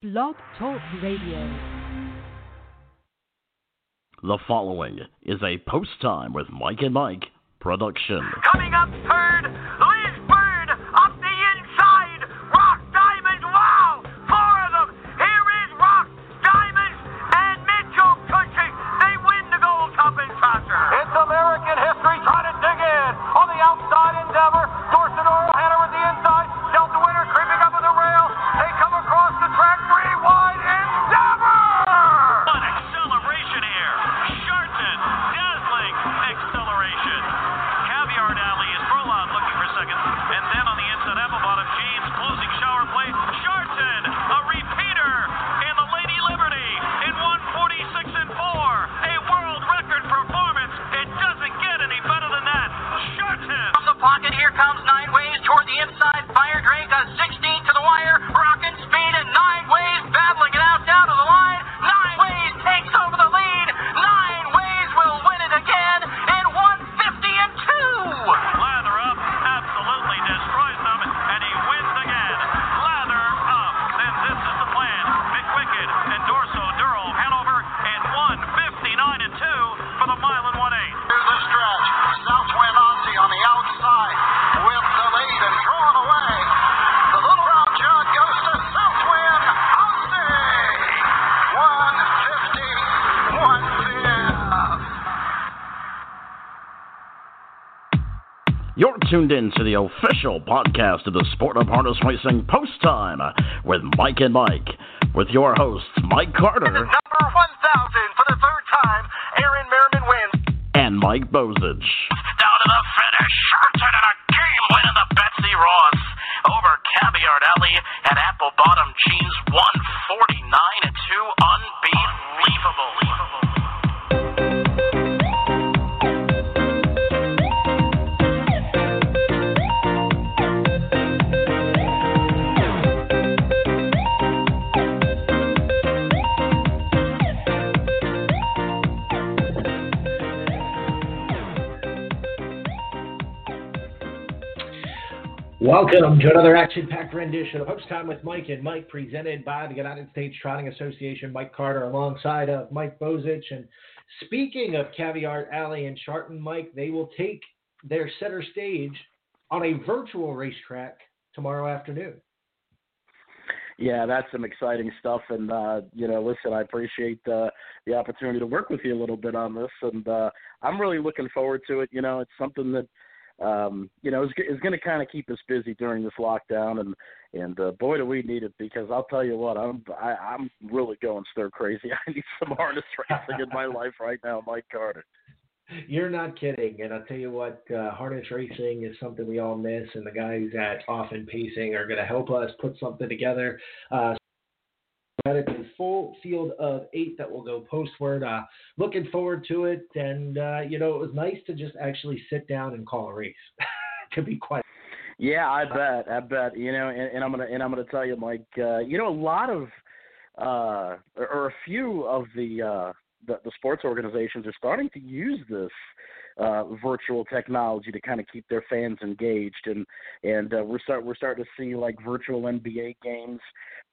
Blog Talk Radio. The following is a post time with Mike and Mike production. Coming up third, tuned in to the official podcast of the Sport of Harness Racing Post Time with Mike and Mike, with your hosts Mike Carter Number 1,000 for the third time. Aaron Merriman wins. and Mike Bozich. Welcome to another action-packed rendition of Post Time with Mike and Mike, presented by the United States Trotting Association. Mike Carter, alongside of Mike Bozich. And speaking of Caviart Ally and Shartin, Mike, they will take their center stage on a virtual racetrack tomorrow afternoon. Yeah, that's some exciting stuff. And uh, you know, listen, I appreciate uh, the opportunity to work with you a little bit on this, and uh, I'm really looking forward to it. You know, it's something that um, you know is, is going to kind of keep us busy during this lockdown, and and uh, boy, do we need it because I'll tell you what, I'm I, I'm really going stir crazy. I need some harness racing in my life right now, Mike Carter. You're not kidding. And I'll tell you what, uh, harness racing is something we all miss, and the guys at Often Pacing are going to help us put something together. Uh, Got a full field of eight that will go postward. Uh, looking forward to it, and uh, you know it was nice to just actually sit down and call a race. to be quite Yeah, I bet. I bet. You know, and, and I'm gonna and I'm gonna tell you, Mike. Uh, you know, a lot of uh, or, or a few of the, uh, the the sports organizations are starting to use this uh, virtual technology to kind of keep their fans engaged, and and uh, we're start we're starting to see like virtual NBA games.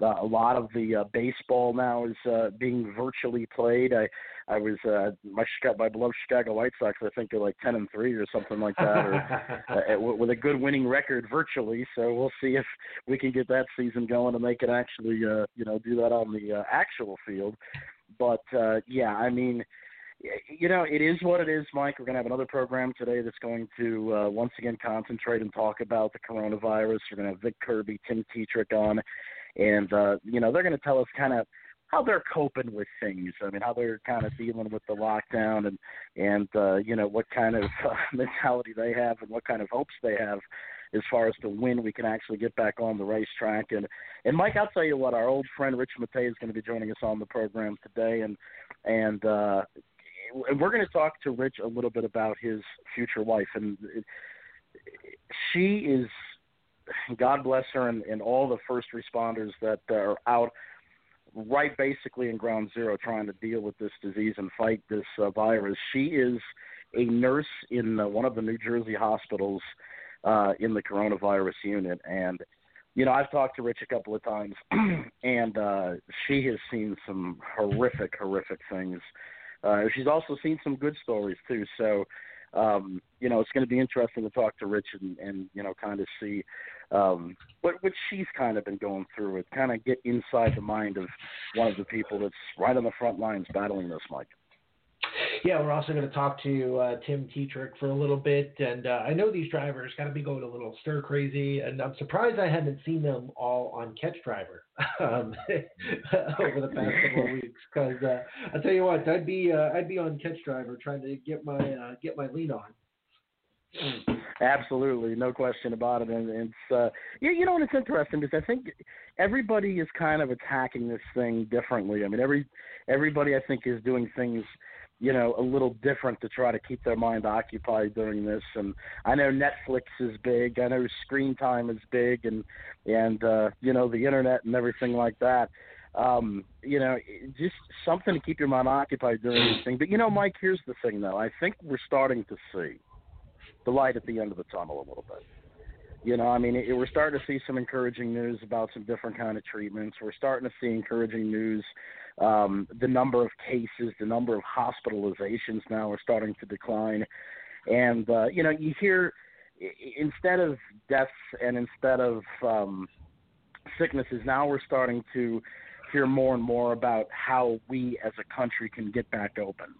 Uh, a lot of the uh, baseball now is uh, being virtually played. I I was uh, my Chicago, my beloved Chicago White Sox. I think they're like ten and three or something like that, or uh, with a good winning record virtually. So we'll see if we can get that season going and they can actually uh, you know do that on the uh, actual field. But uh, yeah, I mean, you know, it is what it is, Mike. We're going to have another program today that's going to uh, once again concentrate and talk about the coronavirus. We're going to have Vic Kirby, Tim Tetrick on, and uh, you know they're going to tell us kind of how they're coping with things. I mean, how they're kind of dealing with the lockdown and and uh, you know what kind of uh, mentality they have and what kind of hopes they have as far as to when we can actually get back on the racetrack. And and Mike, I'll tell you what, our old friend Rich Mattei is going to be joining us on the program today, and and uh, and we're going to talk to Rich a little bit about his future wife, and she is. God bless her and, and all the first responders that are out right basically in ground zero trying to deal with this disease and fight this uh, virus. She is a nurse in uh, one of the New Jersey hospitals uh, in the coronavirus unit, and you know, I've talked to Rich a couple of times, and uh, she has seen some horrific, horrific things. Uh, she's also seen some good stories too. So, um, you know, it's going to be interesting to talk to Rich and, and you know, kind of see um, what what she's kind of been going through. It kind of get inside the mind of one of the people that's right on the front lines battling this, Mike. Yeah, we're also going to talk to uh, Tim Tetrick for a little bit, and uh, I know these drivers got to be going a little stir crazy, and I'm surprised I haven't seen them all on Catch Driver um, over the past couple of weeks. Because uh, I tell you what, I'd be uh, I'd be on Catch Driver trying to get my uh, get my lead on. Absolutely, no question about it. And it's uh, you, you know what? It's interesting because I think everybody is kind of attacking this thing differently. I mean, every everybody I think is doing things you know, a little different to try to keep their mind occupied during this. And I know Netflix is big. I know screen time is big, and and uh, you know the internet and everything like that. Um, you know, just something to keep your mind occupied during this thing. But you know, Mike, here's the thing, though. I think we're starting to see the light at the end of the tunnel a little bit. You know, I mean, it, we're starting to see some encouraging news about some different kind of treatments. We're starting to see encouraging news um, the number of cases, the number of hospitalizations now are starting to decline. And, uh, you know, you hear instead of deaths and instead of um, sicknesses, now we're starting to hear more and more about how we as a country can get back open.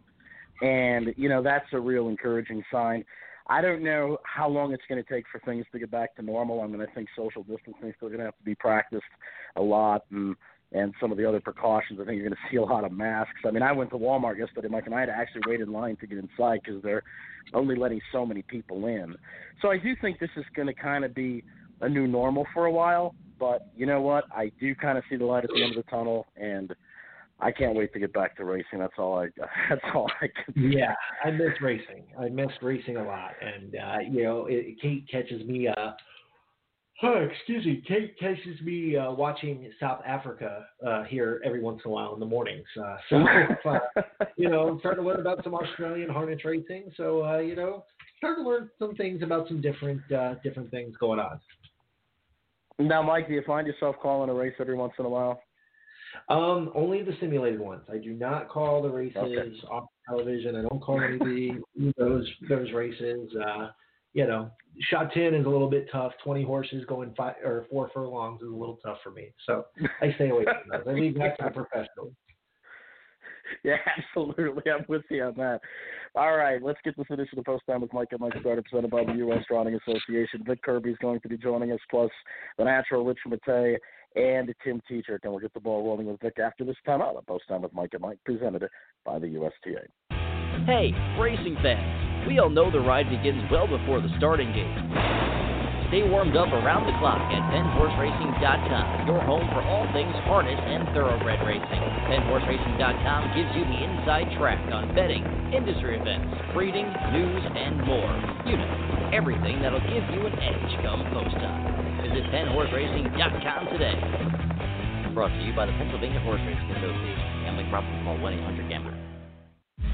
And, you know, that's a real encouraging sign. I don't know how long it's going to take for things to get back to normal. I mean, I think social distancing is still going to have to be practiced a lot, and and some of the other precautions. I think you're going to see a lot of masks. I mean, I went to Walmart yesterday, Mike, and I had to actually wait in line to get inside because they're only letting so many people in. So I do think this is going to kind of be a new normal for a while. But you know what? I do kind of see the light at the end of the tunnel, and I can't wait to get back to racing. That's all I. That's all I can. Say. Yeah, I miss racing. I miss racing a lot, and uh, you know, it, Kate catches me. Uh, Oh, excuse me. Kate catches me uh, watching South Africa uh, here every once in a while in the mornings. Uh, so, uh, you know, I'm starting to learn about some Australian harness racing. So, uh, you know, starting to learn some things about some different uh, different things going on. Now, Mike, do you find yourself calling a race every once in a while? Um, only the simulated ones. I do not call the races okay. off television. I don't call any of the, those those races. Uh, you know, shot 10 is a little bit tough. 20 horses going five or four furlongs is a little tough for me. So I stay away from those. I leave that to the professionals. Yeah, absolutely. I'm with you on that. All right, let's get this edition of Post Time with Mike and Mike Starter presented by the U.S. Trotting Association. Vic Kirby is going to be joining us, plus the natural Rich Mattei and Tim Tetrick, and we'll get the ball rolling with Vic after this time out of Post Time with Mike and Mike, presented by the USTA. Hey, racing fans. We all know the ride begins well before the starting gate. Stay warmed up around the clock at PennHorseRacing.com, your home for all things harness and thoroughbred racing. PennHorseRacing.com gives you the inside track on betting, industry events, breeding, news, and more. You know, everything that'll give you an edge come post time. Visit PennHorseRacing.com today. Brought to you by the Pennsylvania Horse Racing Association. Gambling problem? Call 1-800-GAMBLER.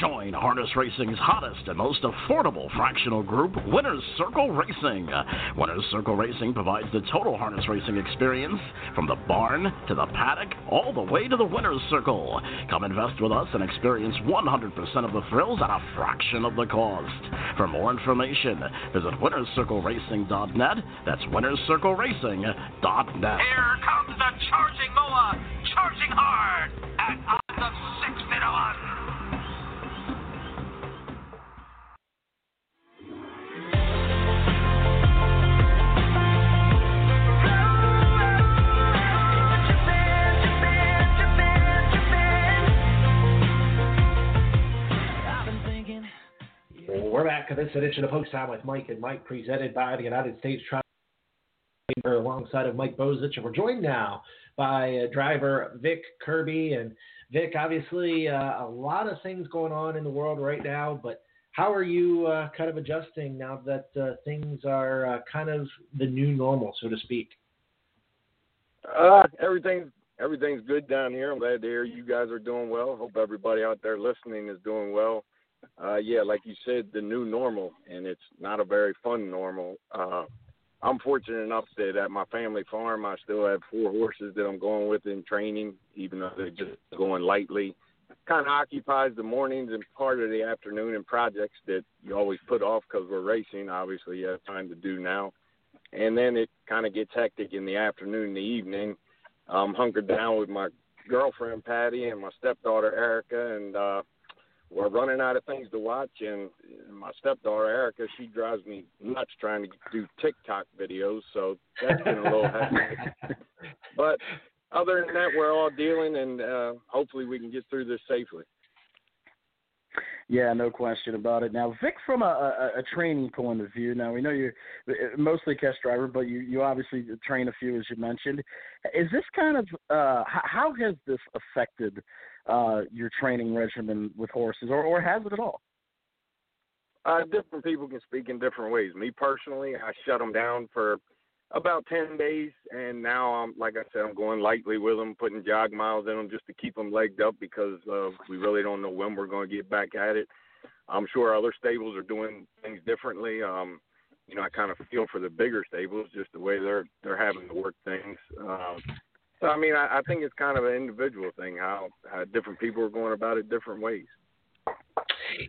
Join Harness Racing's hottest and most affordable fractional group, Winners Circle Racing. Winners Circle Racing provides the total harness racing experience from the barn to the paddock all the way to the Winners Circle. Come invest with us and experience 100% of the thrills at a fraction of the cost. For more information, visit winnerscircleracing.net. That's winnerscircleracing.net. Here comes the charging This edition of Post Time with Mike and Mike, presented by the United States Travel alongside of Mike Bozich, and we're joined now by uh, driver Vic Kirby. And Vic, obviously, uh, a lot of things going on in the world right now, but how are you uh, kind of adjusting now that uh, things are uh, kind of the new normal, so to speak? Uh, everything's everything's good down here. I'm glad to hear you guys are doing well. Hope everybody out there listening is doing well. Uh, yeah, like you said, the new normal, and it's not a very fun normal. Uh, I'm fortunate enough that at my family farm, I still have four horses that I'm going with in training, even though they're just going lightly. Kind of occupies the mornings and part of the afternoon in projects that you always put off because we're racing. Obviously, you have time to do now. And then it kind of gets hectic in the afternoon, the evening. I'm hunkered down with my girlfriend Patty and my stepdaughter Erica, and uh, we're running out of things to watch. And my stepdaughter Erica, she drives me nuts trying to do TikTok videos, so that's been a little hectic. but other than that, we're all dealing, and uh, hopefully we can get through this safely. Yeah, no question about it. Now, Vic, from a, a, a training point of view, now we know you're mostly test driver, but you, you obviously train a few, as you mentioned. Is this kind of uh, how has this affected uh, your training regimen with horses, or, or has it at all? Uh, different people can speak in different ways. Me personally, I shut them down for about 10 days and now i'm like i said i'm going lightly with them putting jog miles in them just to keep them legged up because uh, we really don't know when we're going to get back at it i'm sure other stables are doing things differently um you know i kind of feel for the bigger stables just the way they're they're having to work things um so i mean i, I think it's kind of an individual thing how, how different people are going about it different ways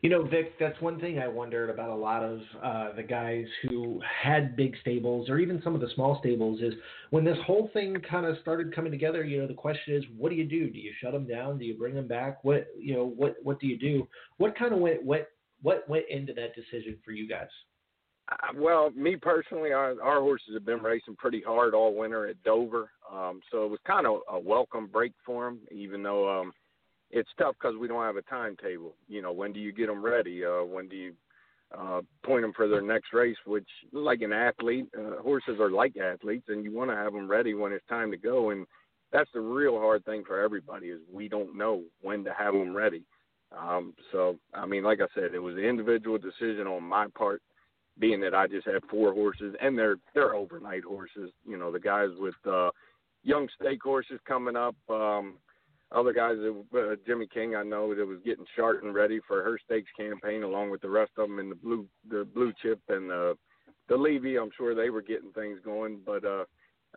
you know, Vic, that's one thing I wondered about a lot of uh, the guys who had big stables or even some of the small stables is when this whole thing kind of started coming together, you know, the question is, what do you do? Do you shut them down? Do you bring them back? What, you know, what, what do you do? What kind of went, what, what went into that decision for you guys? Uh, well, me personally, our, our horses have been racing pretty hard all winter at Dover, um, so it was kind of a welcome break for them. Even though um, it's tough because we don't have a timetable. You know, when do you get them ready? Uh, when do you uh, point them for their next race? Which, like an athlete, uh, horses are like athletes, and you want to have them ready when it's time to go. And that's the real hard thing for everybody is we don't know when to have them ready. Um, so, I mean, like I said, it was an individual decision on my part, being that I just have four horses, and they're they're overnight horses. You know, the guys with uh, young stake horses coming up. Um, other guys, uh, Jimmy King, I know that was getting Shartin ready for her stakes campaign, along with the rest of them in the blue, the blue chip and the the Levy. I'm sure they were getting things going, but uh,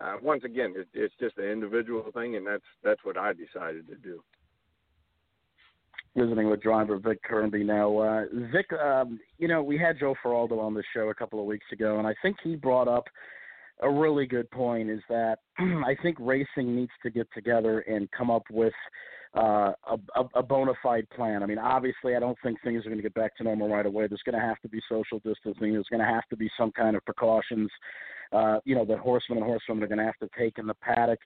uh, once again, it, it's just an individual thing, and that's that's what I decided to do. Visiting with driver Vic Kirby now. Uh, Vic, um, you know, we had Joe Faraldo on the show a couple of weeks ago, and I think he brought up a really good point is that I think racing needs to get together and come up with uh, a, a bona fide plan. I mean, obviously, I don't think things are going to get back to normal right away. There's going to have to be social distancing. There's going to have to be some kind of precautions. Uh, you know, that horsemen and horsewomen are going to have to take in the paddock.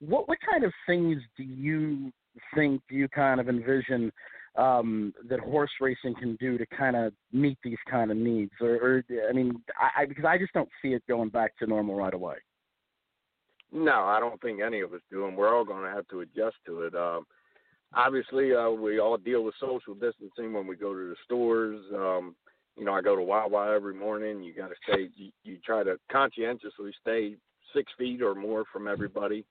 What what kind of things do you think? Do you kind of envision um, that horse racing can do to kind of meet these kind of needs? Or, or I mean, I, I because I just don't see it going back to normal right away. No, I don't think any of us do, and we're all going to have to adjust to it. Um, obviously, uh, we all deal with social distancing when we go to the stores. Um, you know, I go to Wawa every morning. You got to stay. You, you try to conscientiously stay six feet or more from everybody.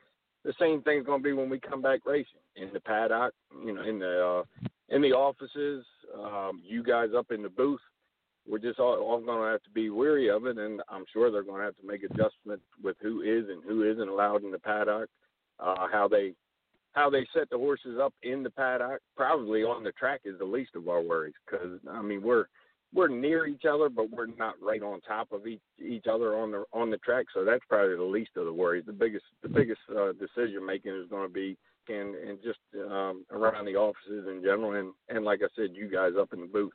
The same thing's going to be when we come back racing in the paddock. You know, in the uh, in the offices, um, you guys up in the booth, we're just all, all going to have to be weary of it, and I'm sure they're going to have to make adjustments with who is and who isn't allowed in the paddock, uh, how they how they set the horses up in the paddock. Probably on the track is the least of our worries because I mean we're we're near each other, but we're not right on top of each each other on the on the track. So that's probably the least of the worries. The biggest the biggest uh, decision making is going to be and and just um, around the offices in general, and and like I said, you guys up in the booth.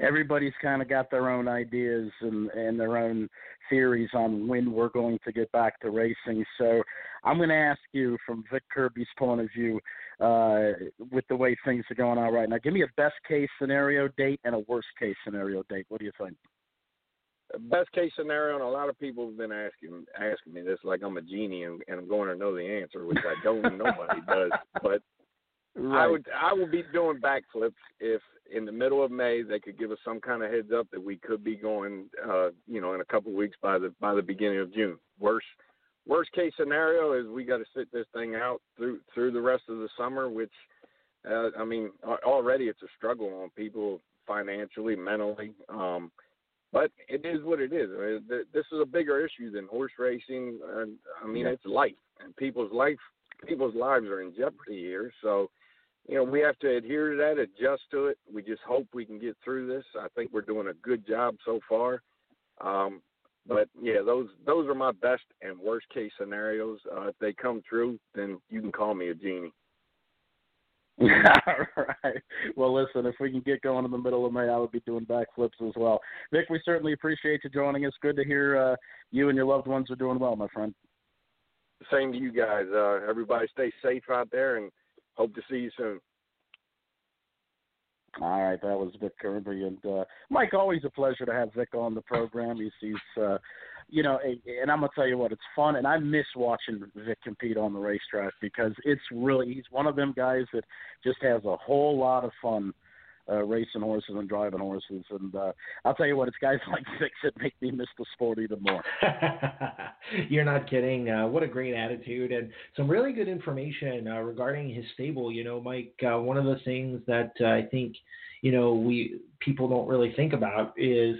everybody's kind of got their own ideas and and their own theories on when we're going to get back to racing. So I'm going to ask you from Vic Kirby's point of view, uh, with the way things are going on right now. Give me a best case scenario date and a worst case scenario date. What do you think? Best case scenario, and a lot of people have been asking asking me this like I'm a genie and, and I'm going to know the answer, which I don't. nobody does, but Right. I would I would be doing backflips if in the middle of May they could give us some kind of heads up that we could be going uh you know in a couple of weeks by the by the beginning of June. Worst worst case scenario is we got to sit this thing out through through the rest of the summer which uh, I mean already it's a struggle on people financially, mentally um but it is what it is. I mean, th- this is a bigger issue than horse racing. And I mean, it's life, and people's life, people's lives are in jeopardy here. So, you know, we have to adhere to that, adjust to it. We just hope we can get through this. I think we're doing a good job so far. Um, but yeah, those those are my best and worst case scenarios. Uh, if they come true, then you can call me a genie. All right. Well, listen, if we can get going in the middle of May, I would be doing backflips as well. Vic, we certainly appreciate you joining us. Good to hear uh, you and your loved ones are doing well, my friend. Same to you guys. Uh, everybody stay safe out there, and hope to see you soon. All right, that was Vic Kirby and uh, Mike. Always a pleasure to have Vic on the program. He's, he's uh, you know, and I'm gonna tell you what, it's fun, and I miss watching Vic compete on the racetrack because it's really he's one of them guys that just has a whole lot of fun uh, racing horses and driving horses. And uh, I'll tell you what, it's guys like Vic that make me miss the sport even more. You're not kidding. Uh, what a great attitude and some really good information uh, regarding his stable. You know, Mike, uh, one of the things that uh, I think, you know, we people don't really think about is,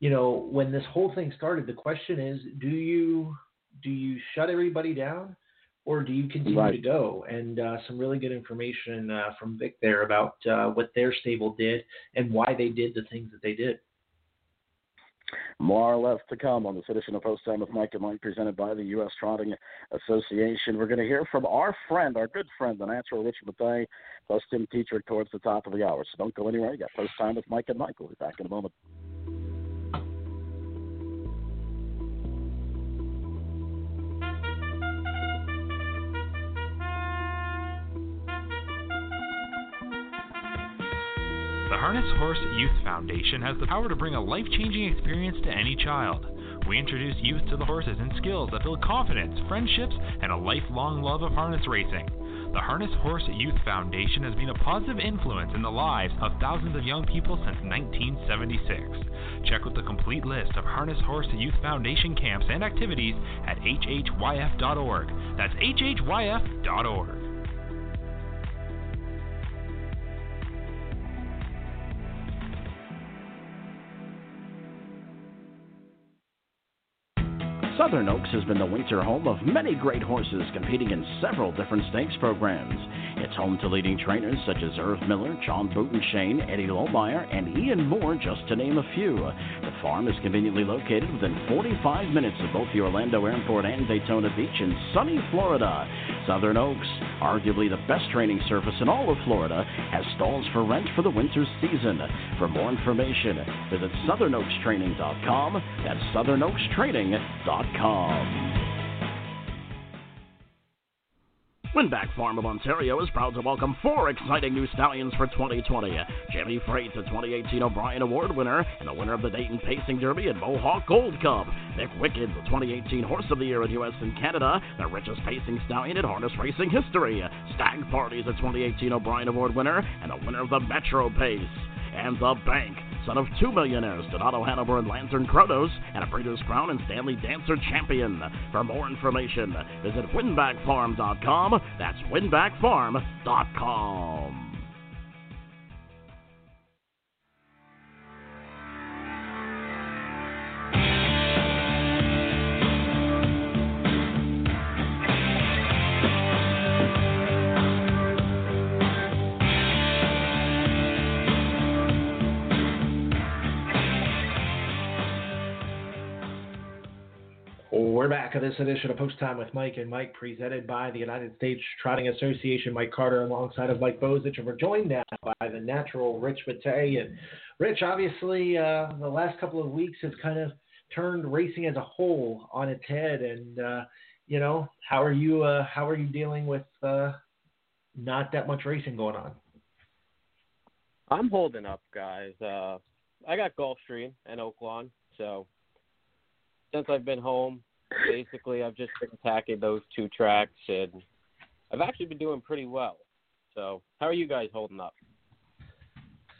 you know, when this whole thing started, the question is, do you do you shut everybody down or do you continue Right. to go? And uh, some really good information uh, from Vic there about uh, what their stable did and why they did the things that they did. More left to come on this edition of Post Time with Mike and Mike, presented by the U.S. Trotting Association. We're going to hear from our friend, our good friend, the natural Rich Mattei, plus Tim Tetrick towards the top of the hour. So don't go anywhere. You got Post Time with Mike and Mike. We'll be back in a moment. Horse Youth Foundation has the power to bring a life changing experience to any child. We introduce youth to the horses and skills that build confidence, friendships, and a lifelong love of harness racing. The Harness Horse Youth Foundation has been a positive influence in the lives of thousands of young people since 1976. Check out the complete list of Harness Horse Youth Foundation camps and activities at hhyf.org. That's hhyf.org. Southern Oaks has been the winter home of many great horses competing in several different stakes programs. It's home to leading trainers such as Erv Miller, John Butenschoen, Eddie Lohmeyer, and Ian Moore, just to name a few. The farm is conveniently located within 45 minutes of both the Orlando Airport and Daytona Beach in sunny Florida. Southern Oaks, arguably the best training surface in all of Florida, has stalls for rent for the winter season. For more information, visit southernoakstraining.com. That's southernoakstraining.com. Winbak Farm of Ontario is proud to welcome four exciting new stallions for 2020. Jimmy Freight, the 2018 O'Brien Award winner and the winner of the Dayton Pacing Derby and Mohawk Gold Cup. Nick Wicked, the 2018 Horse of the Year in U.S. and Canada, the richest pacing stallion in harness racing history. Stag Party, the 2018 O'Brien Award winner and the winner of the Metro Pace. And the Bank, son of two millionaires, Donato Hanover and Lantern Kronos, and a Breeders' Crown and Stanley Dancer champion. For more information, visit winbakfarm.com. That's winbakfarm.com. back at this edition of Post Time with Mike and Mike, presented by the United States Trotting Association. Mike Carter alongside of Mike Bozich, and we're joined now by the natural Rich Mattei. And Rich, obviously, uh, the last couple of weeks have kind of turned racing as a whole on its head, and uh, you know, how are you? Uh, how are you dealing with uh, not that much racing going on? I'm holding up, guys. Uh, I got Gulfstream and Oaklawn, so since I've been home, basically I've just been attacking those two tracks, and I've actually been doing pretty well. So, how are you guys holding up?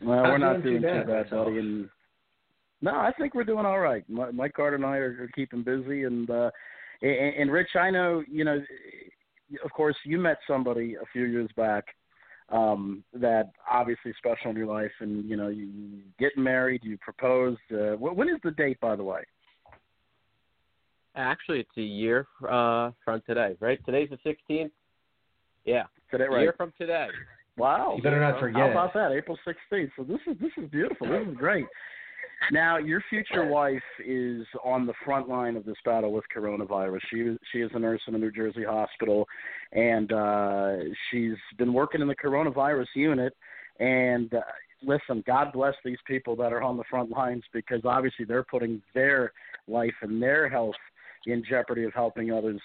Well, we're not doing doing too too bad, bad, buddy. And no, I think we're doing all right. Mi- Mike Carter and I are, are keeping busy, and uh, and, and Rich, I know you know. Of course, you met somebody a few years back um, that obviously special in your life, and you know you, you get married, you proposed. Uh, when is the date, by the way? Actually, it's a year uh, from today, right? Today's the 16th. Yeah, Today, a right? year from today. Wow. You better not forget. How about that? April 16th. So this is this is beautiful. This is great. Now, your future wife is on the front line of this battle with coronavirus. She she is a nurse in a New Jersey hospital, and uh, she's been working in the coronavirus unit. And uh, listen, God bless these people that are on the front lines because obviously they're putting their life and their health in jeopardy of helping others.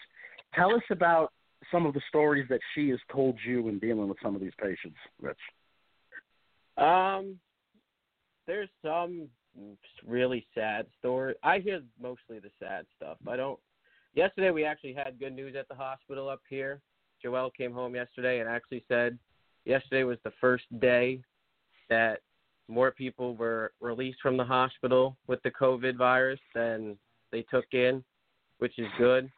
Tell us about some of the stories that she has told you in dealing with some of these patients, Rich. Um, there's some really sad story. I hear mostly the sad stuff. I don't. Yesterday we actually had good news at the hospital up here. Joelle came home yesterday and actually said yesterday was the first day that more people were released from the hospital with the COVID virus than they took in, which is good.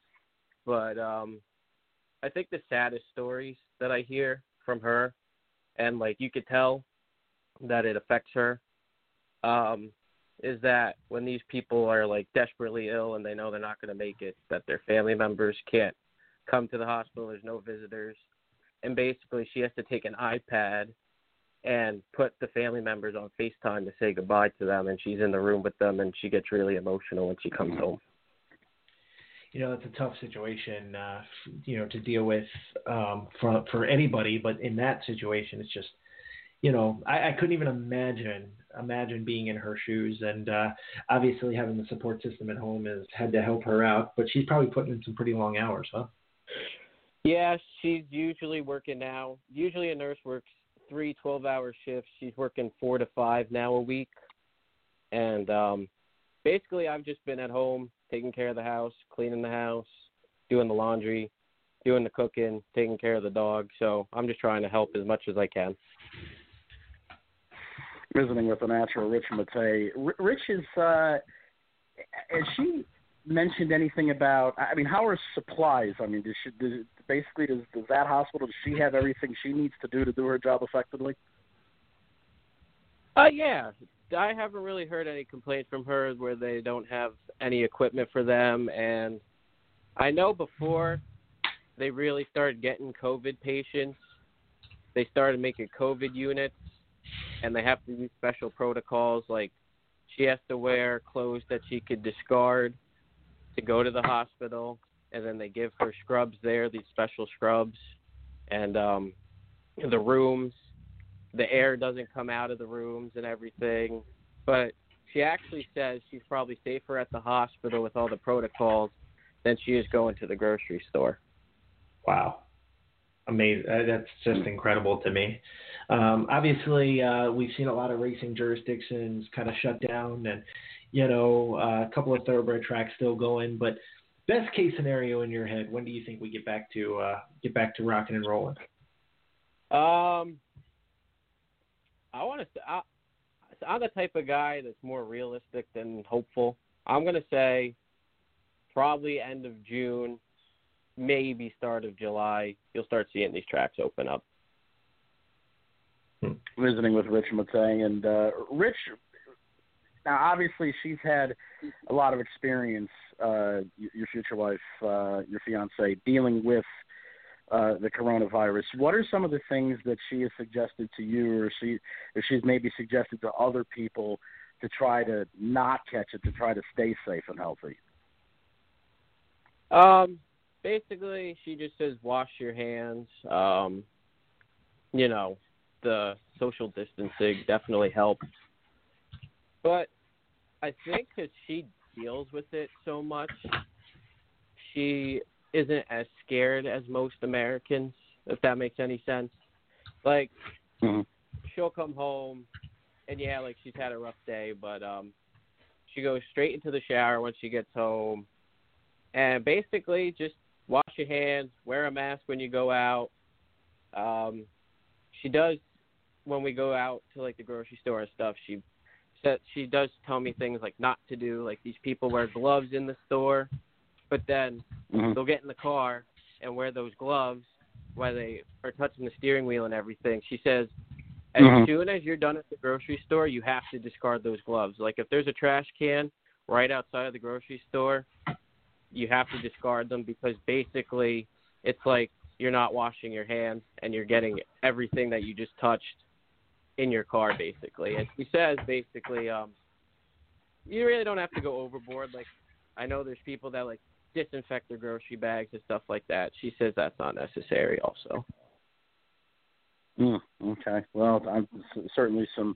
But um I think the saddest stories that I hear from her and like you could tell that it affects her um is that when these people are like desperately ill and they know they're not going to make it that their family members can't come to the hospital there's no visitors and basically she has to take an iPad and put the family members on FaceTime to say goodbye to them and she's in the room with them and she gets really emotional when she comes home. You know, it's a tough situation, uh, you know, to deal with um, for for anybody. But in that situation, it's just, you know, I, I couldn't even imagine imagine being in her shoes. And uh, obviously, having the support system at home has had to help her out. But she's probably putting in some pretty long hours, huh? Yeah, she's usually working now. Usually a nurse works three 12 hour shifts. She's working four to five now a week. And um, basically, I've just been at home taking care of the house, cleaning the house, doing the laundry, doing the cooking, taking care of the dog. So I'm just trying to help as much as I can. Visiting with the natural Rich Mattei. Rich is, uh, has she mentioned anything about, I mean, how are supplies? I mean, does she, does, basically, does, does that hospital, does she have everything she needs to do to do her job effectively? Uh, yeah. I haven't really heard any complaints from her where they don't have any equipment for them. And I know before they really started getting COVID patients, they started making COVID units, and they have to use special protocols. Like she has to wear clothes that she could discard to go to the hospital, and then they give her scrubs there, these special scrubs, and um, the rooms the air doesn't come out of the rooms and everything. But she actually says she's probably safer at the hospital with all the protocols than she is going to the grocery store. Wow. Amazing. Uh, That's just incredible to me. Um, obviously, uh, we've seen a lot of racing jurisdictions kind of shut down and, you know, uh, a couple of thoroughbred tracks still going. But best case scenario in your head, when do you think we get back to uh, get back to rocking and rolling? Um, I want to. I, I'm the type of guy that's more realistic than hopeful. I'm gonna say probably end of June, maybe start of July. You'll start seeing these tracks open up. Visiting with Rich Mattei. And uh, Rich, now obviously she's had a lot of experience, uh, your future wife, uh, your fiance, dealing with uh, the coronavirus. What are some of the things that she has suggested to you, or she, or she's maybe suggested to other people to try to not catch it, to try to stay safe and healthy? Um, basically, she just says wash your hands. Um, you know, the social distancing definitely helps. But I think that she deals with it so much, she isn't as scared as most Americans, if that makes any sense. Like, Mhm. she'll come home, and yeah, like she's had a rough day, but um, she goes straight into the shower when she gets home, and basically just wash your hands, wear a mask when you go out. Um, she does when we go out to like the grocery store and stuff. She said she does tell me things like not to do. Like these people wear gloves in the store, but then Mhm. they'll get in the car and wear those gloves while they are touching the steering wheel and everything. She says, as Mhm. soon as you're done at the grocery store, you have to discard those gloves. Like if there's a trash can right outside of the grocery store, you have to discard them because basically it's like you're not washing your hands and you're getting everything that you just touched in your car basically. And she says basically um you really don't have to go overboard like I know there's people that like disinfect their grocery bags and stuff like that. She says that's not necessary also. Mm, okay. Well, I'm certainly some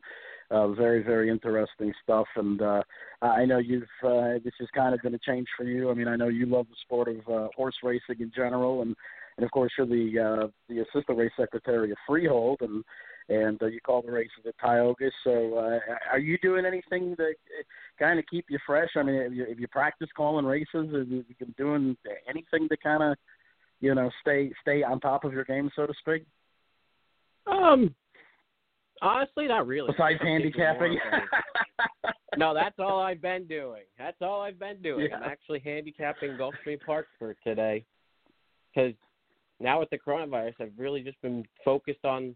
uh, very, very interesting stuff, and uh, I know you've. Uh, this has kind of been a change for you. I mean, I know you love the sport of uh, horse racing in general, and and of course you're the uh, the assistant race secretary of Freehold, and and uh, you call the races at Tioga. So, uh, are you doing anything to kind of keep you fresh? I mean, if you, have you practiced calling races? Have you been doing anything to kind of, you know, stay stay on top of your game, so to speak? Um honestly not really. Besides I'm thinking more handicapping. no, that's all I've been doing. That's all I've been doing. Yeah. I'm actually handicapping Gulfstream Park for today because now with the coronavirus, I've really just been focused on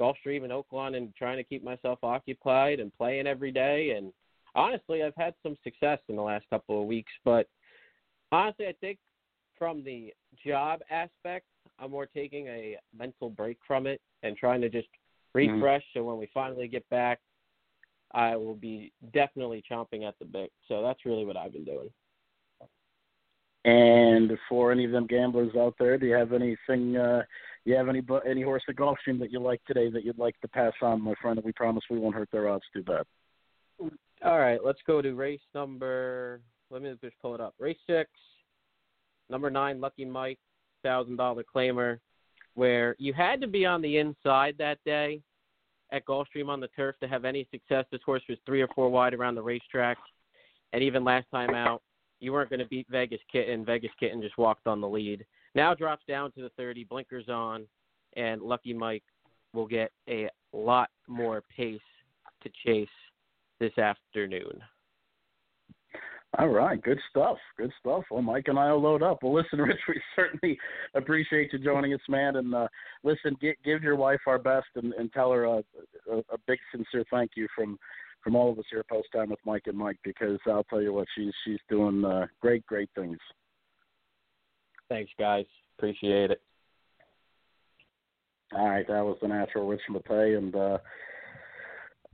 Gulfstream and Oaklawn and trying to keep myself occupied and playing every day. And honestly, I've had some success in the last couple of weeks. But honestly, I think from the job aspect, I'm more taking a mental break from it and trying to just refresh. So when we finally get back, I will be definitely chomping at the bit. So that's really what I've been doing. And for any of them gamblers out there, do you have anything? Uh, you have any any horse at Gulfstream that you like today that you'd like to pass on, my friend? And we promise we won't hurt their odds too bad. All right, let's go to race number. Let me just pull it up. Race six, number nine, Lucky Mike, thousand dollar claimer, where you had to be on the inside that day at Gulfstream on the turf to have any success. This horse was three or four wide around the racetrack, and even last time out, you weren't going to beat Vegas Kitten. Vegas Kitten just walked on the lead. Now drops down to the 30, blinkers on, and Lucky Mike will get a lot more pace to chase this afternoon. All right, good stuff. Good stuff. Well, Mike and I will load up. Well, listen, Rich, we certainly appreciate you joining us, man. And uh, listen, give, give your wife our best and, and tell her a, a, a big, sincere thank you from from all of us here at Post Time with Mike and Mike because I'll tell you what, she's she's doing uh, great, great things. Thanks, guys. Appreciate it. All right, that was the natural Rich Mattei, and uh,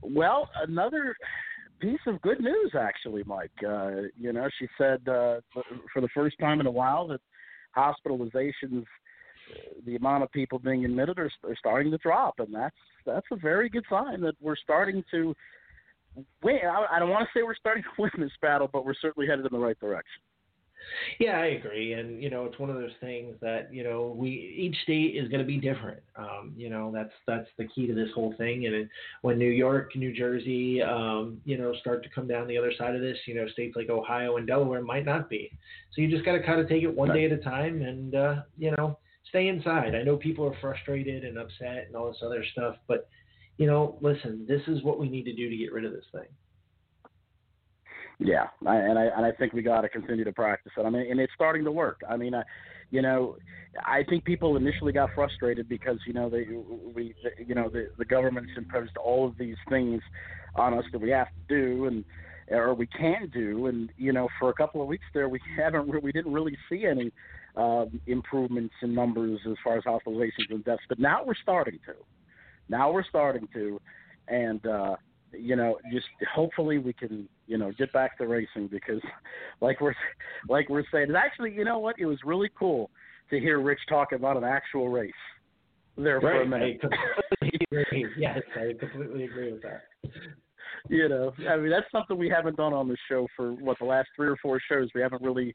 well, another piece of good news, actually, Mike. Uh, you know, she said uh, for the first time in a while that hospitalizations, the amount of people being admitted, are, are starting to drop, and that's that's a very good sign that we're starting to win. I, I don't want to say we're starting to win this battle, but we're certainly headed in the right direction. Yeah, I agree, and you know, it's one of those things that you know, we each state is going to be different. Um, you know, that's that's the key to this whole thing. And it, when New York, New Jersey, um, you know, start to come down the other side of this, you know, states like Ohio and Delaware might not be. So you just got to kind of take it one day at a time, and uh, you know, stay inside. I know people are frustrated and upset and all this other stuff, but you know, listen, this is what we need to do to get rid of this thing. Yeah, I, and I and I think we got to continue to practice it. I mean, and it's starting to work. I mean, I, you know, I think people initially got frustrated because you know they we you know the the government's imposed all of these things on us that we have to do and or we can do, and you know, for a couple of weeks there, we haven't we didn't really see any um, improvements in numbers as far as hospitalizations and deaths, but now we're starting to. Now we're starting to, and. uh you know, just hopefully we can, you know, get back to racing because, like we're, like we're saying, and actually, you know what? It was really cool to hear Rich talk about an actual race there for a minute. I completely agree. Yes, I completely agree with that. you know, I mean, that's something we haven't done on the show for what the last three or four shows. We haven't really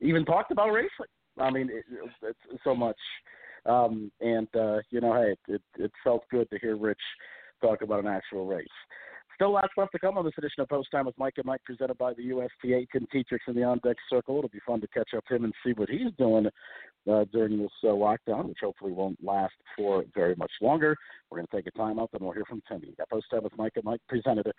even talked about racing. I mean, it, it's so much. Um, and uh, you know, hey, it, it felt good to hear Rich talk about an actual race. Still lots left to come on this edition of Post Time with Mike and Mike, presented by the USTA. Tim Tetrick in the on deck circle. It'll be fun to catch up him and see what he's doing uh, during this uh, lockdown, which hopefully won't last for very much longer. We're going to take a time out, then we'll hear from Timmy. Got Post Time with Mike and Mike, presented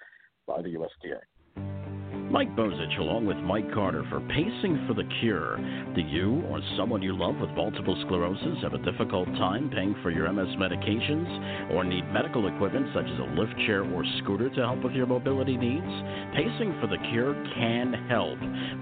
by the USTA. Mike Bozich, along with Mike Carter, for Pacing for the Cure. Do you or someone you love with multiple sclerosis have a difficult time paying for your MS medications or need medical equipment such as a lift chair or scooter to help with your mobility needs? Pacing for the Cure can help.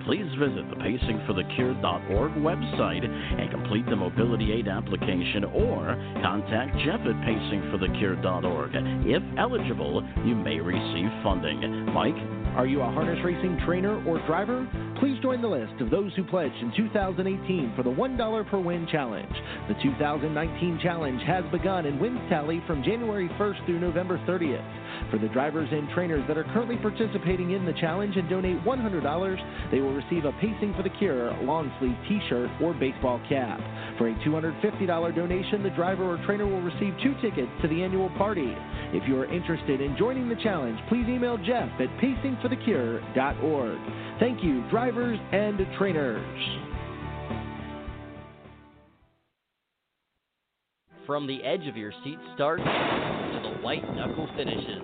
Please visit the pacingforthecure.org website and complete the mobility aid application or contact Jeff at pacingforthecure.org. If eligible, you may receive funding. Mike? Are you a harness racing trainer or driver? Please join the list of those who pledged in 2018 for the $1 per win challenge. The 2019 challenge has begun and wins tally from January 1st through November 30th. For the drivers and trainers that are currently participating in the challenge and donate $100, they will receive a Pacing for the Cure long sleeve t shirt or baseball cap. For a $250 donation, the driver or trainer will receive two tickets to the annual party. If you are interested in joining the challenge, please email Jeff at pacingforthecure.org. Thank you, drivers and trainers. From the edge of your seat start to the white knuckle finishes,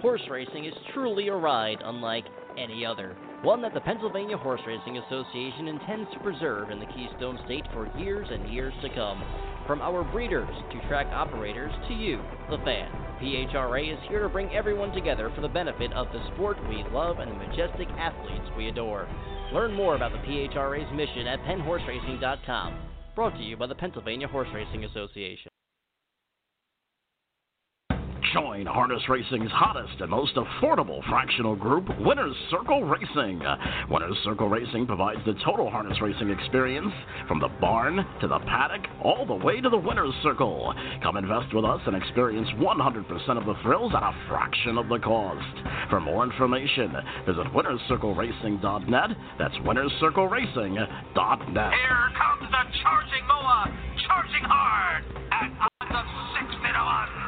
horse racing is truly a ride unlike any other. One that the Pennsylvania Horse Racing Association intends to preserve in the Keystone State for years and years to come. From our breeders to track operators to you, the fan, PHRA is here to bring everyone together for the benefit of the sport we love and the majestic athletes we adore. Learn more about the PHRA's mission at PennHorseRacing.com. Brought to you by the Pennsylvania Horse Racing Association. Join Harness Racing's hottest and most affordable fractional group, Winners Circle Racing. Winners Circle Racing provides the total harness racing experience from the barn to the paddock all the way to the Winners Circle. Come invest with us and experience 100% of the thrills at a fraction of the cost. For more information, visit winnerscircleracing.net. That's winnerscircleracing.net. Here comes the charging Moa, charging hard at odds of six to one.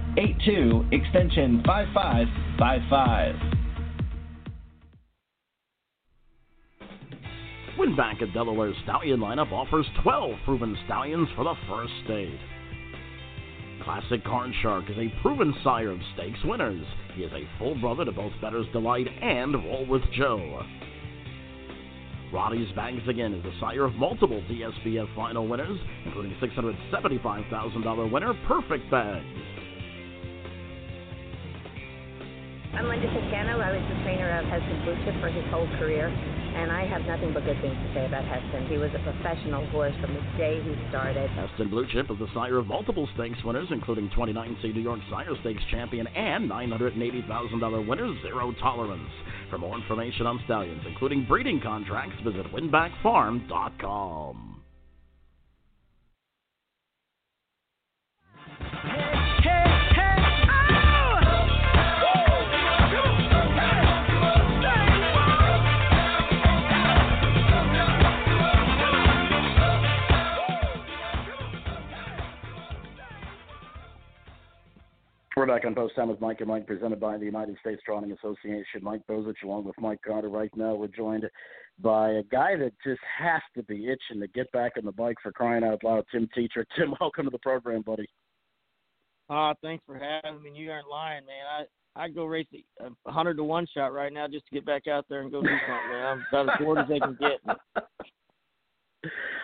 8782 extension 5555. Winbak at Delaware Stallion lineup offers 12 proven stallions for the first state. Classic Card Shark is a proven sire of stakes winners. He is a full brother to both Better's Delight and Roll with Joe. Roddy's Bags Again is the sire of multiple DSBF final winners, including $675,000 winner Perfect Bags. I'm Linda Toscano. I was the trainer of Heston Blue Chip for his whole career, and I have nothing but good things to say about Heston. He was a professional horse from the day he started. Heston Blue Chip is the sire of multiple stakes winners, including 29C New York Sire Stakes champion and $980,000 winner Zero Tolerance. For more information on stallions, including breeding contracts, visit winbakfarm.com. We're back on Post Time with Mike and Mike, presented by the United States Trotting Association. Mike Bozich, along with Mike Carter. Right now, we're joined by a guy that just has to be itching to get back on the bike for crying out loud. Tim Tetrick. Tim, welcome to the program, buddy. Uh, thanks for having me. You aren't lying, man. I I go race a hundred to one shot right now just to get back out there and go do something, man. I'm about as bored as they can get.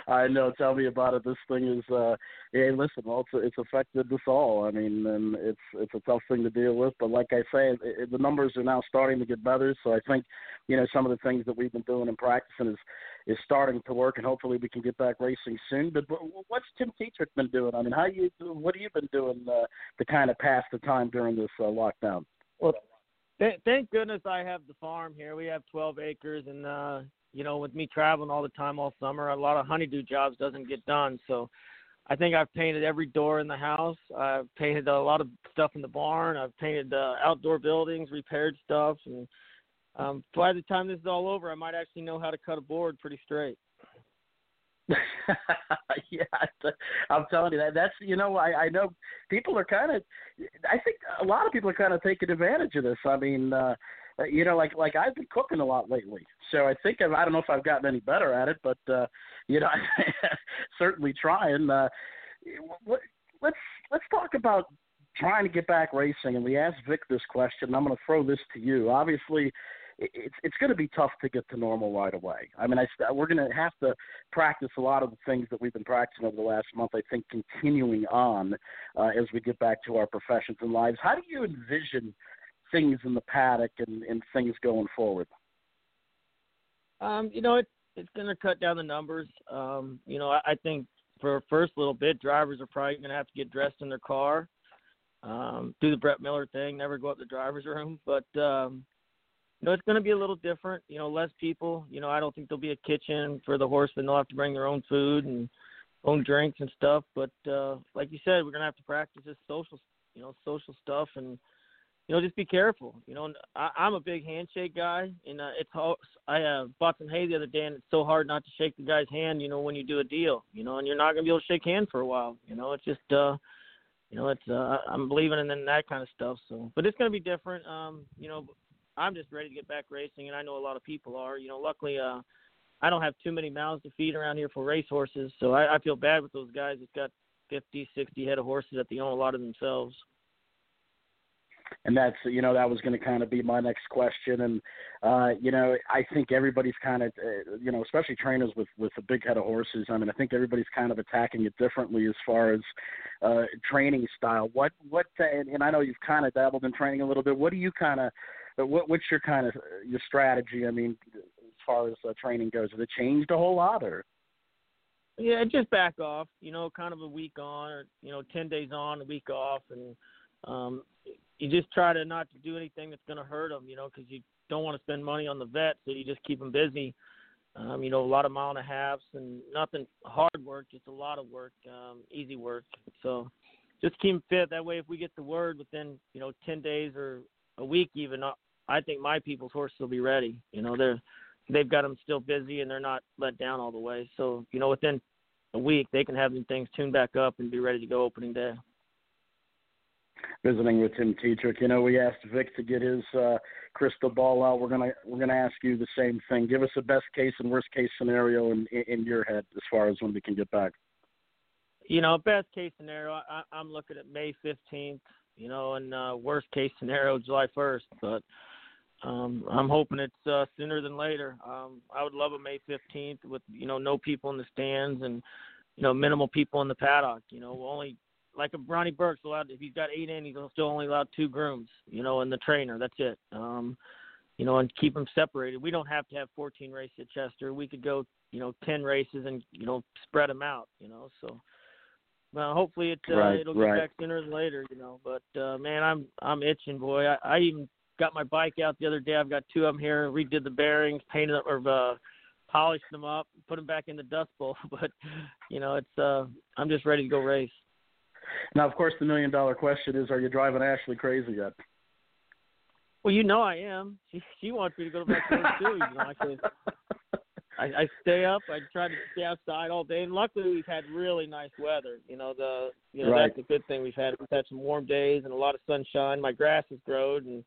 I know. Tell me about it. This thing is. uh Hey, listen. Well, it's it's affected us all. I mean, and it's it's a tough thing to deal with. But like I say, it, it, the numbers are now starting to get better. So I think, you know, some of the things that we've been doing and practicing is is starting to work, and hopefully we can get back racing soon. But what's Tim Tetrick been doing? I mean, how you what have you been doing uh, to kind of pass the time during this uh, lockdown? Well, th- thank goodness I have the farm here. We have 12 acres, and uh, you know, with me traveling all the time all summer, a lot of honeydew jobs doesn't get done. So, I think I've painted every door in the house. I've painted a lot of stuff in the barn. I've painted uh, outdoor buildings, repaired stuff, and um, by the time this is all over, I might actually know how to cut a board pretty straight. yeah, I'm telling you that. That's you know I I know people are kind of I think a lot of people are kind of taking advantage of this. I mean, uh, you know, like like I've been cooking a lot lately, so I think I've, I don't know if I've gotten any better at it, but uh, you know, certainly trying. Uh, let's let's talk about trying to get back racing, and we asked Vic this question. I'm going to throw this to you. Obviously, it's it's going to be tough to get to normal right away. I mean, I we're going to have to practice a lot of the things that we've been practicing over the last month. I think continuing on uh, as we get back to our professions and lives. How do you envision things in the paddock and, and things going forward? Um, you know, it's it's going to cut down the numbers. Um, you know, I, I think for first little bit, drivers are probably going to have to get dressed in their car, um, do the Brett Miller thing, never go up the driver's room. But um, you know, it's going to be a little different. You know, less people. You know, I don't think there'll be a kitchen for the horsemen. They'll have to bring their own food and own drinks and stuff. But uh, like you said, we're going to have to practice this social, you know, social stuff and you know, just be careful. You know, I, I'm a big handshake guy, and uh, it's all. I uh, bought some hay the other day, and it's so hard not to shake the guy's hand. You know, when you do a deal, you know, and you're not gonna be able to shake hands for a while. You know, it's just, uh, you know, it's. Uh, I'm believing in that kind of stuff. So, but it's gonna be different. Um, you know, I'm just ready to get back racing, and I know a lot of people are. You know, luckily, uh, I don't have too many mouths to feed around here for racehorses, so I, I feel bad with those guys that got 50, 60 head of horses that they own a lot of themselves. And that's you know that was going to kind of be my next question, and uh, you know I think everybody's kind of uh, you know especially trainers with with a big head of horses. I mean I think everybody's kind of attacking it differently as far as uh, training style. What what uh, and, and I know you've kind of dabbled in training a little bit. What do you kind of what, what's your kind of your strategy? I mean, as far as uh, training goes, has it changed a whole lot, or? Yeah, just back off. You know, kind of a week on, or you know, ten days on, a week off, and um, you just try to not to do anything that's going to hurt them. You know, because you don't want to spend money on the vet, so you just keep them busy. Um, you know, a lot of mile and a halves and nothing hard work, just a lot of work, um, easy work. So just keep them fit. That way, if we get the word within you know ten days or a week, even uh, I think my people's horses will be ready. You know, they're they've got them still busy and they're not let down all the way. So you know, within a week they can have them things tuned back up and be ready to go opening day. Visiting with Tim Tetrick, you know, we asked Vic to get his uh, crystal ball out. We're gonna we're gonna ask you the same thing. Give us a best case and worst case scenario in in your head as far as when we can get back. You know, best case scenario, I, I'm looking at May 15th. You know, and uh, worst case scenario, July 1st. But um, I'm hoping it's uh, sooner than later. Um, I would love a May 15th with you know no people in the stands and you know minimal people in the paddock. You know only like a Ronnie Burke's allowed if he's got eight in, he's still only allowed two grooms. You know, and the trainer. That's it. Um, you know, and keep them separated. We don't have to have 14 races at Chester. We could go you know 10 races and you know spread them out. You know, so. Well, hopefully it uh, right, it'll get right. back sooner than later, you know. But uh, man, I'm I'm itching, boy. I, I even got my bike out the other day. I've got two of them here. Redid the bearings, painted them, or uh, polished them up, put them back in the dust bowl. But you know, it's uh, I'm just ready to go race. Now, of course, the million dollar question is: Are you driving Ashley crazy yet? Well, you know I am. She she wants me to go to back too. You know, I said I, I stay up. I try to stay outside all day, and luckily we've had really nice weather. You know the you know Right. that's a good thing. We've had we've had some warm days and a lot of sunshine. My grass has grown, and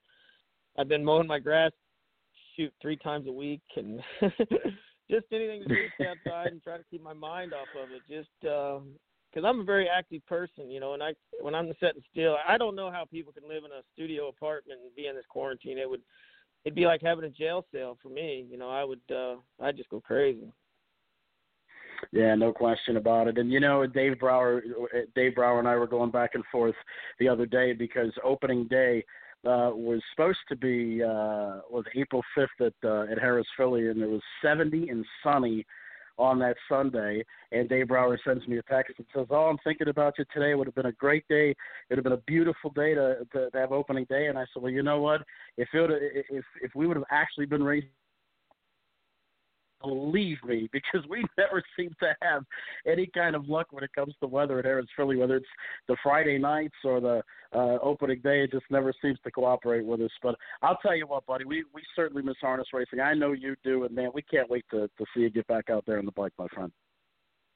I've been mowing my grass shoot three times a week, and just anything to do stay outside and try to keep my mind off of it. Just um, because I'm a very active person, you know, and I when I'm sitting still, I don't know how people can live in a studio apartment and be in this quarantine. It would it'd be like having a jail cell for me. You know, I would uh I'd just go crazy. Yeah, no question about it. And you know, Dave Brower, Dave Brower and I were going back and forth the other day because opening day uh, was supposed to be uh, was April 5th at uh, at Harrah's Philly, and it was 70 and sunny on that Sunday. And Dave Brower sends me a text and says, "Oh, I'm thinking about you today. It would have been a great day. It would have been a beautiful day to, to to have opening day." And I said, "Well, you know what? If it if if we would have actually been racing believe me, because we never seem to have any kind of luck when it comes to weather at Harrah's Philly, whether it's the Friday nights or the uh, opening day. It just never seems to cooperate with us. But I'll tell you what, buddy, we, we certainly miss harness racing. I know you do, and man, we can't wait to, to see you get back out there on the bike, my friend.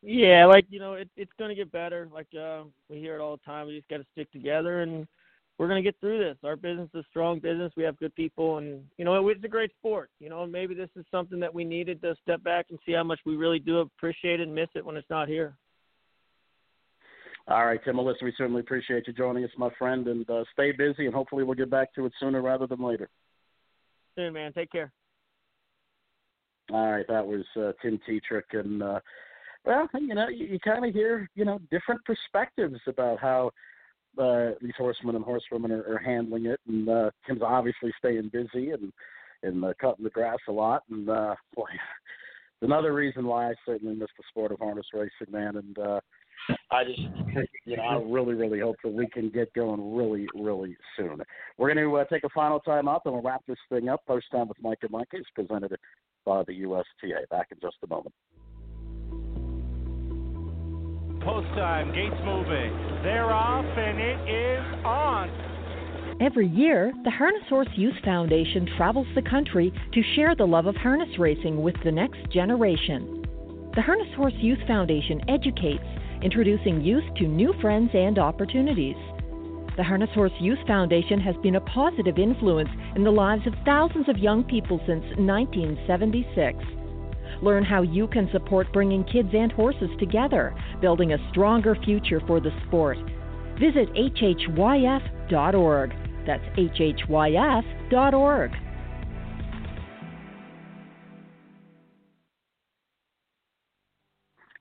Yeah, like you know, it, it's going to get better. Like uh, we hear it all the time. We just got to stick together and we're going to get through this. Our business is a strong business. We have good people, and you know it's a great sport. You know, maybe this is something that we needed to step back and see how much we really do appreciate and miss it when it's not here. All right, Tim Melissa, we certainly appreciate you joining us, my friend, and uh, stay busy, and hopefully we'll get back to it sooner rather than later. Soon, man. Take care. All right, that was uh, Tim Tetrick, and uh, well, you know, you, you kind of hear you know different perspectives about how uh, these horsemen and horsewomen are, are handling it, and uh, Tim's obviously staying busy and and uh, cutting the grass a lot. And uh, boy, another reason why I certainly miss the sport of harness racing, man. And uh, I just, you know, I really, really hope that we can get going really, really soon. We're going to uh, take a final time out, and we'll wrap this thing up. Post time with Mike and Mike is presented by the USTA. Back in just a moment. Post time, gates moving. They're off, and it is on. Every year, the Harness Horse Youth Foundation travels the country to share the love of harness racing with the next generation. The Harness Horse Youth Foundation educates, introducing youth to new friends and opportunities. The Harness Horse Youth Foundation has been a positive influence in the lives of thousands of young people since 1976. Learn how you can support bringing kids and horses together, building a stronger future for the sport. Visit hhyf.org. That's hhyf.org.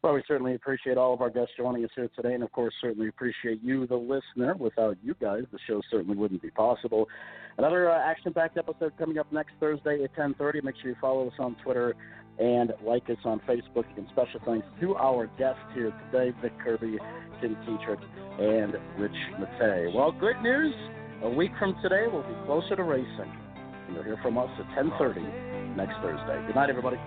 Well, we certainly appreciate all of our guests joining us here today, and of course, certainly appreciate you, the listener. Without you guys, the show certainly wouldn't be possible. Another uh, action-packed episode coming up next Thursday at 10:30. Make sure you follow us on Twitter and like us on Facebook. And special thanks to our guests here today, Vic Kirby, Tim Tetrick, and Rich Mattei. Well, good news. A week from today, we'll be closer to racing. And you'll hear from us at 10.30 next Thursday. Good night, everybody.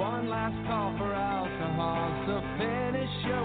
One last call for alcohol, so finish your